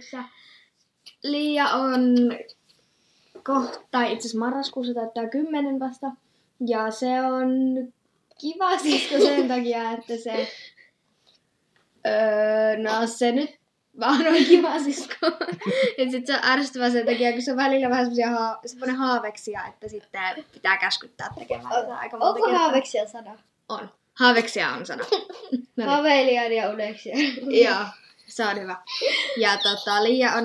Esittelyssä. Liia on kohta, itse asiassa marraskuussa täyttää kymmenen vasta. Ja se on kiva sisko sen takia, että se... Öö, no se nyt vaan on kiva sisko. ja sit se on ärsyttävä sen takia, kun se on välillä vähän semmosia haa, haaveksia, että sitten pitää käskyttää tekemään tätä aika monta Onko kertaa. haaveksia sana? On. Haaveksia on sana. Haaveilijan ja uneksia. Joo, se on hyvä. Ja tota, Liia on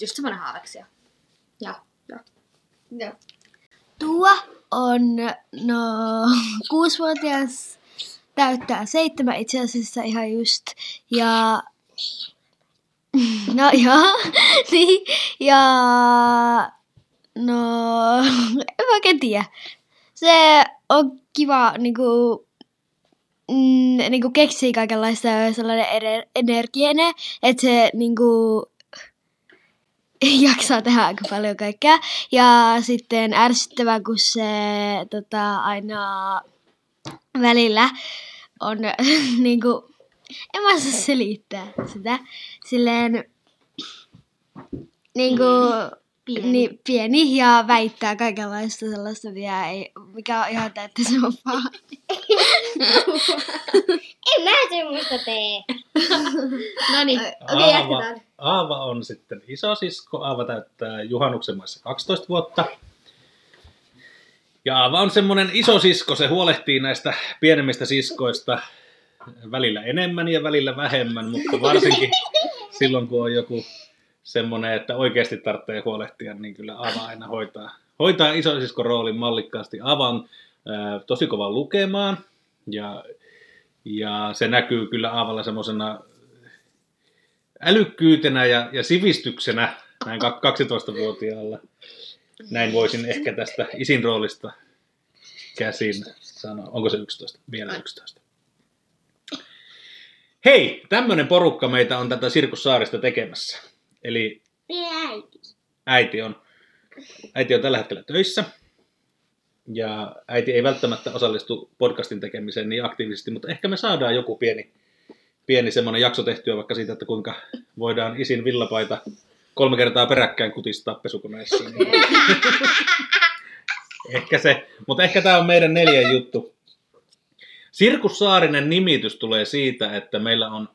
just semmoinen haaveksia. Ja, ja. Joo. Tuo on no kuusivuotias, täyttää seitsemän itse asiassa ihan just. Ja no joo, niin, ja no en mä oikein tiedä. Se on kiva niinku, mm, niinku keksii kaikenlaista sellainen ener- energiene, että se niinku jaksaa tehdä aika paljon kaikkea. Ja sitten ärsyttävää, kun se tota, aina välillä on niinku, en mä saa selittää sitä. Silleen niinku, pieni. Niin, pieni ja väittää kaikenlaista sellaista, mikä, ei, mikä on ihan täyttä se on paha. En mä semmoista tee. No niin, okei, Aava, jatketaan. Aava on sitten isosisko. Aava täyttää juhannuksen maissa 12 vuotta. Ja Aava on semmoinen isosisko, se huolehtii näistä pienemmistä siskoista välillä enemmän ja välillä vähemmän, mutta varsinkin silloin kun on joku semmoinen, että oikeasti tarvitsee huolehtia, niin kyllä Aava aina hoitaa, hoitaa isosiskon roolin mallikkaasti. Aava on ää, tosi kova lukemaan ja, ja se näkyy kyllä Aavalla semmoisena älykkyytenä ja, ja sivistyksenä näin kak- 12-vuotiaalla. Näin voisin ehkä tästä isin roolista käsin sanoa. Onko se 11? Vielä 11. Hei, tämmöinen porukka meitä on tätä Sirkus Saarista tekemässä. Eli Äiti. äiti on, äiti on tällä hetkellä töissä. Ja äiti ei välttämättä osallistu podcastin tekemiseen niin aktiivisesti, mutta ehkä me saadaan joku pieni, pieni semmoinen jakso tehtyä vaikka siitä, että kuinka voidaan isin villapaita kolme kertaa peräkkäin kutistaa pesukoneessa. ehkä se, mutta ehkä tämä on meidän neljän juttu. Sirkus Saarinen nimitys tulee siitä, että meillä on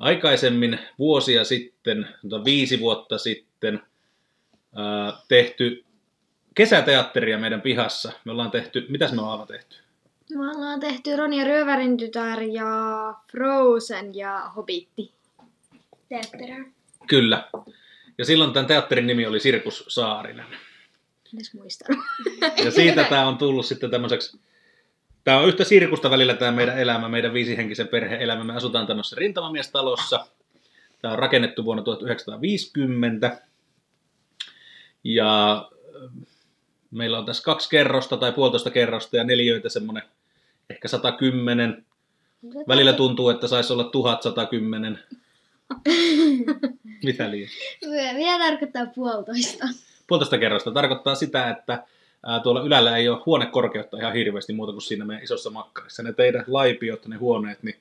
aikaisemmin vuosia sitten, viisi vuotta sitten, tehty kesäteatteria meidän pihassa. Me ollaan tehty, mitäs me ollaan tehty? Me ollaan tehty Ronja Ryövärin tytär ja Frozen ja Hobitti. Teatteria. Kyllä. Ja silloin tämän teatterin nimi oli Sirkus Saarinen. Edes muistanut. Ja siitä tämä on tullut sitten tämmöiseksi, tämä on yhtä sirkusta välillä tämä meidän elämä, meidän viisihenkisen perhe-elämä. Me asutaan tämmöisessä rintamamiestalossa. Tämä on rakennettu vuonna 1950. Ja äh, meillä on tässä kaksi kerrosta tai puolitoista kerrosta ja neliöitä semmoinen ehkä 110. Välillä tuntuu, että saisi olla 1110. Mitä liian? Mitä tarkoittaa puolitoista? Puolitoista kerrosta tarkoittaa sitä, että ää, tuolla ylällä ei ole huonekorkeutta ihan hirveästi muuta kuin siinä meidän isossa makkarissa. Ne teidän laipiot, ne huoneet, niin,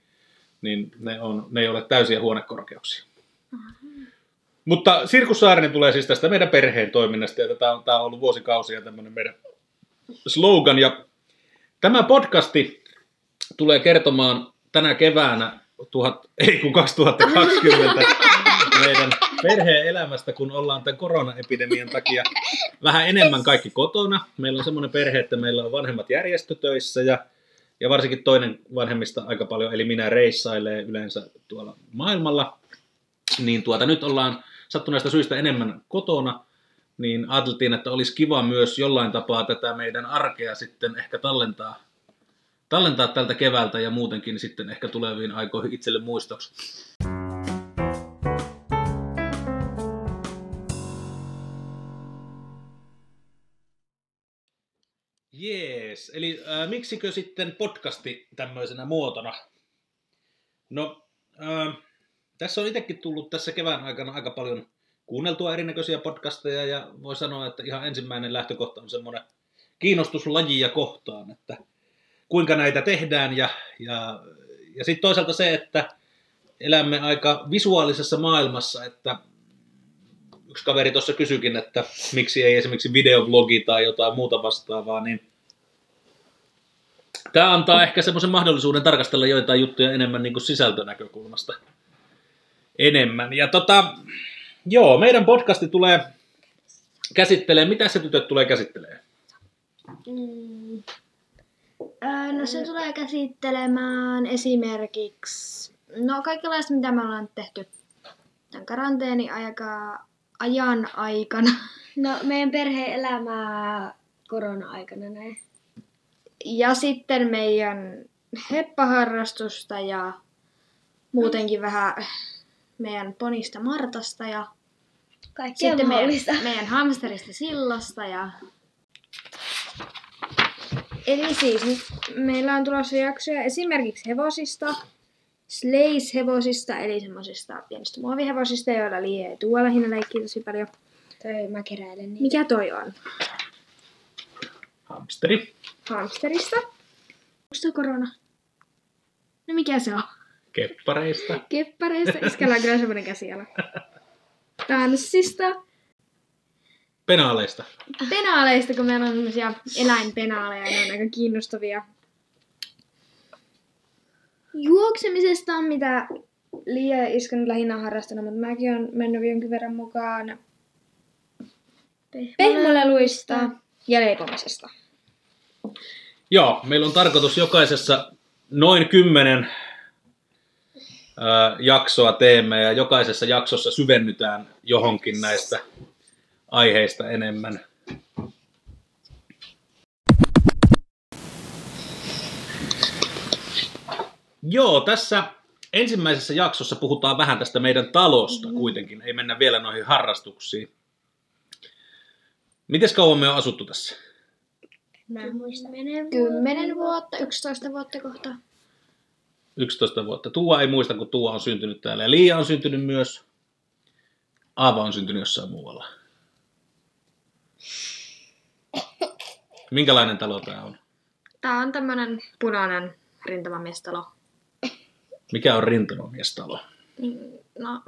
niin ne, on, ne ei ole täysiä huonekorkeuksia. Mutta Sirkus Saarinen tulee siis tästä meidän perheen toiminnasta, ja tämä on, tämä on ollut vuosikausia tämmöinen meidän slogan. Ja tämä podcasti tulee kertomaan tänä keväänä, tuhat, ei kun 2020, meidän perheen elämästä, kun ollaan tämän koronaepidemian takia vähän enemmän kaikki kotona. Meillä on semmoinen perhe, että meillä on vanhemmat järjestötöissä ja, ja varsinkin toinen vanhemmista aika paljon, eli minä reissailee yleensä tuolla maailmalla. Niin tuota, nyt ollaan sattuneista syistä enemmän kotona, niin ajateltiin, että olisi kiva myös jollain tapaa tätä meidän arkea sitten ehkä tallentaa, tallentaa tältä keväältä ja muutenkin sitten ehkä tuleviin aikoihin itselle muistoksi. Jees, eli äh, miksikö sitten podcasti tämmöisenä muotona? No, äh, tässä on itsekin tullut tässä kevään aikana aika paljon kuunneltua erinäköisiä podcasteja ja voi sanoa, että ihan ensimmäinen lähtökohta on semmoinen kiinnostus lajia kohtaan, että kuinka näitä tehdään ja, ja, ja sitten toisaalta se, että elämme aika visuaalisessa maailmassa, että yksi kaveri tuossa kysyikin, että miksi ei esimerkiksi videovlogi tai jotain muuta vastaavaa, niin tämä antaa ehkä semmoisen mahdollisuuden tarkastella joitain juttuja enemmän niin kuin sisältönäkökulmasta enemmän. Ja tota, joo, meidän podcasti tulee käsittelee, mitä se tytöt tulee käsittelee? Mm. Öö, no se tulee käsittelemään esimerkiksi, no kaikenlaista mitä me ollaan tehty tämän karanteeni aika, ajan aikana. No meidän perheen elämää korona-aikana näin. Ja sitten meidän heppaharrastusta ja muutenkin vähän meidän ponista Martasta ja Kaikkea sitten meidän, mahdollista. meidän hamsterista Sillasta ja... Eli siis nyt meillä on tulossa jaksoja esimerkiksi hevosista, Slays-hevosista, eli semmoisista pienistä muovihevosista, joilla tuolla lähinnä leikkii tosi paljon. Toi mä keräilen niitä. Mikä toi on? Hamsteri. Hamsterista. Onko toi korona? No mikä se on? Keppareista. Keppareista. Iskällä on kyllä semmoinen käsiala. Tanssista. Penaaleista. Penaaleista, kun meillä on semmoisia eläinpenaaleja, ne on aika kiinnostavia. Juoksemisesta on mitä Liia ja Iska nyt lähinnä on harrastanut, mutta mäkin olen mennyt jonkin verran mukaan pehmoleluista ja leipomisesta. Joo, meillä on tarkoitus jokaisessa noin kymmenen ää, jaksoa teemme ja jokaisessa jaksossa syvennytään johonkin näistä aiheista enemmän. Joo, tässä ensimmäisessä jaksossa puhutaan vähän tästä meidän talosta kuitenkin. Ei mennä vielä noihin harrastuksiin. Miten kauan me on asuttu tässä? Mä en muista. Kymmenen vuotta, 11 vuotta kohta. 11 vuotta. Tuua ei muista, kun Tuua on syntynyt täällä. Ja Liia on syntynyt myös. Aava on syntynyt jossain muualla. Minkälainen talo tämä on? Tää on tämmönen punainen rintamamiestalo. Mikä on rintamamiestalo? No,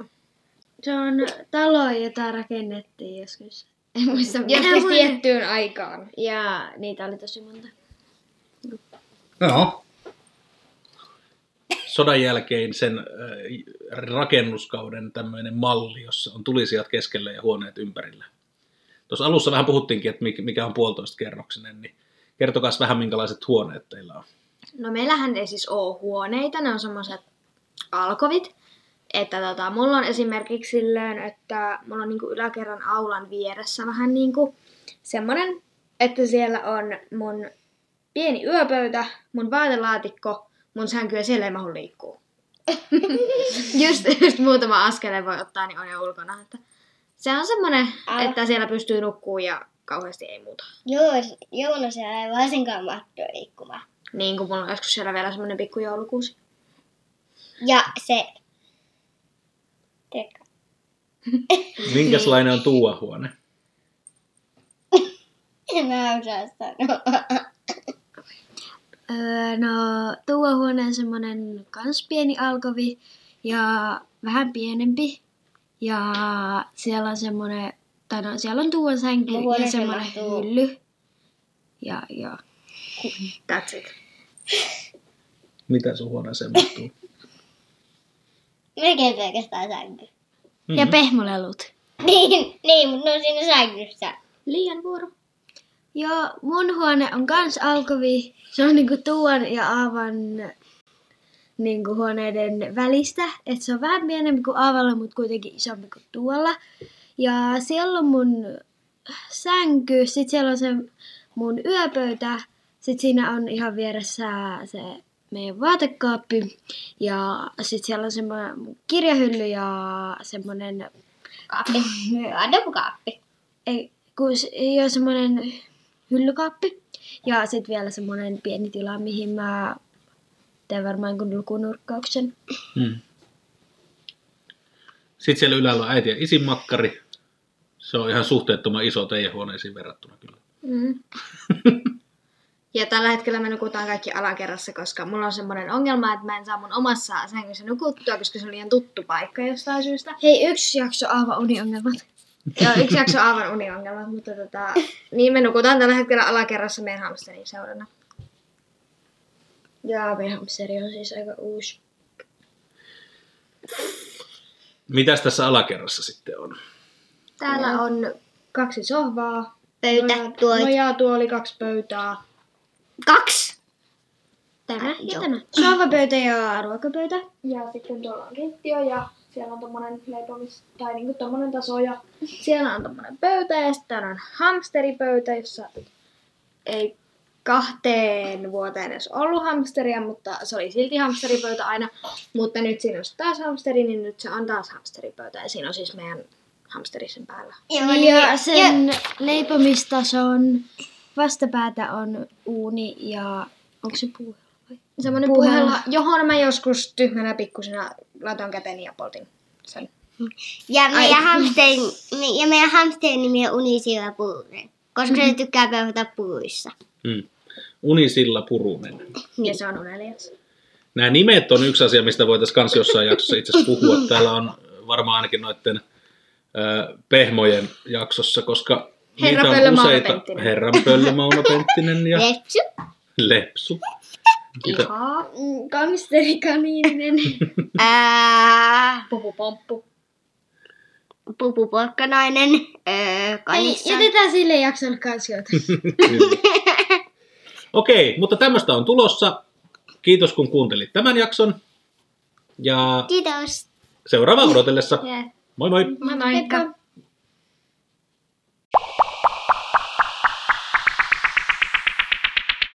Se on talo, jota rakennettiin joskus. En muista. joskus tiettyyn aikaan. Ja niitä oli tosi monta. Joo. Sodan jälkeen sen äh, rakennuskauden tämmöinen malli, jossa on tulisijat keskellä ja huoneet ympärillä. Tuossa alussa vähän puhuttiinkin, että mik- mikä on puolitoista kerroksinen, niin kertokaa vähän minkälaiset huoneet teillä on. No meillähän ei siis ole huoneita, ne on semmoiset alkovit. Että tota, mulla on esimerkiksi silleen, että mulla on niinku yläkerran aulan vieressä vähän niinku semmonen, että siellä on mun pieni yöpöytä, mun vaatelaatikko, mun sänky ja siellä ei mahdu liikkuu. just, just muutama askeleen voi ottaa, niin on jo ulkona. Että se on semmonen, Älä. että siellä pystyy nukkuu ja kauheasti ei muuta. Joo, Joona siellä ei varsinkaan mahtuu liikkumaan. Niin kuin mulla on joskus siellä vielä semmonen pikku joulukuusi. Ja se... Teka. Minkälainen on Tuua-huone? En mä osaa sanoa. Öö, no, tuo huone on semmonen kans pieni alkovi ja vähän pienempi. Ja siellä on semmonen, tai no siellä on tuon sänky Mun ja semmonen mahtuu- hylly. Ja, ja. That's it. Mitä sun huoneeseen mahtuu? Melkein pelkästään sänky. Mm. ja pehmolelut. Niin, niin mutta ne on siinä sängyssä. Liian vuoro. Joo, mun huone on kans alkovi. Se on niinku tuon ja aavan niinku huoneiden välistä. Et se on vähän pienempi kuin aavalla, mutta kuitenkin isompi kuin tuolla. Ja siellä on mun sänky, sit siellä on se mun yöpöytä. Sit siinä on ihan vieressä se meidän vaatekaappi. Ja sit siellä on semmoinen kirjahylly ja semmonen Kaappi. Adopukaappi. ei, kun se ei ole semmoinen hyllykaappi. Ja sitten vielä semmoinen pieni tila, mihin mä teen varmaan kun lukunurkkauksen. Mm. Sitten siellä ylällä on äiti ja isin makkari. Se on ihan suhteettoman iso teidän huoneisiin verrattuna kyllä. Mm. Ja tällä hetkellä me nukutaan kaikki alakerrassa, koska mulla on semmoinen ongelma, että mä en saa mun omassa sängyssä nukuttua, koska se on liian tuttu paikka jostain syystä. Hei, yksi jakso aivan uniongelmat. Ja yksi jakso aivan uniongelmat, mutta tota, niin me nukutaan tällä hetkellä alakerrassa meidän hamsterin seurana. Ja meidän hamsteri on siis aika uusi. Mitäs tässä alakerrassa sitten on? Täällä on kaksi sohvaa, Pöytä, noja- tuolit. nojatuoli, kaksi pöytää, Kaksi. Tämä ja Joo. tämä. Sohvapöytä ja ruokapöytä. Ja sitten tuolla on keittiö ja siellä on tommonen leipomis, tai niinku tommonen taso ja siellä on tommonen pöytä ja sitten on hamsteripöytä, jossa ei kahteen vuoteen edes ollut hamsteria, mutta se oli silti hamsteripöytä aina. Mutta nyt siinä on taas hamsteri, niin nyt se on taas hamsteripöytä ja siinä on siis meidän hamsteri sen päällä. Joo, niin, ja sen leipomistason vastapäätä on uuni ja onko se puu? Semmoinen Puuhella. puhella, johon mä joskus tyhmänä pikkusena laitoin käteni ja poltin sen. ja, meidän hamsterin, ja meidän hamsterin nimi on Unisilla Puunen, koska se tykkää peuhata puuissa. Hmm. Unisilla Purunen. Ja se on unelias. Nämä nimet on yksi asia, mistä voitaisiin kans jossain jaksossa itse asiassa puhua. Täällä on varmaan ainakin noiden ö, pehmojen jaksossa, koska Herra Pöllö, Mauno. Penttinen. Herran Pöllö, Mauno Penttinen ja Lepsy. Lepsu. Niitä, Ihaa. Kamsterikaniininen. Ää, Pupu pomppu. pupuporkkanainen. Öö, kanissa. jätetään sille jaksolle kansioita. Okei, mutta tämmöistä on tulossa. Kiitos kun kuuntelit tämän jakson. Ja Kiitos. seuraava odotellessa. Yeah. Moi moi! Moi moi. Heippa.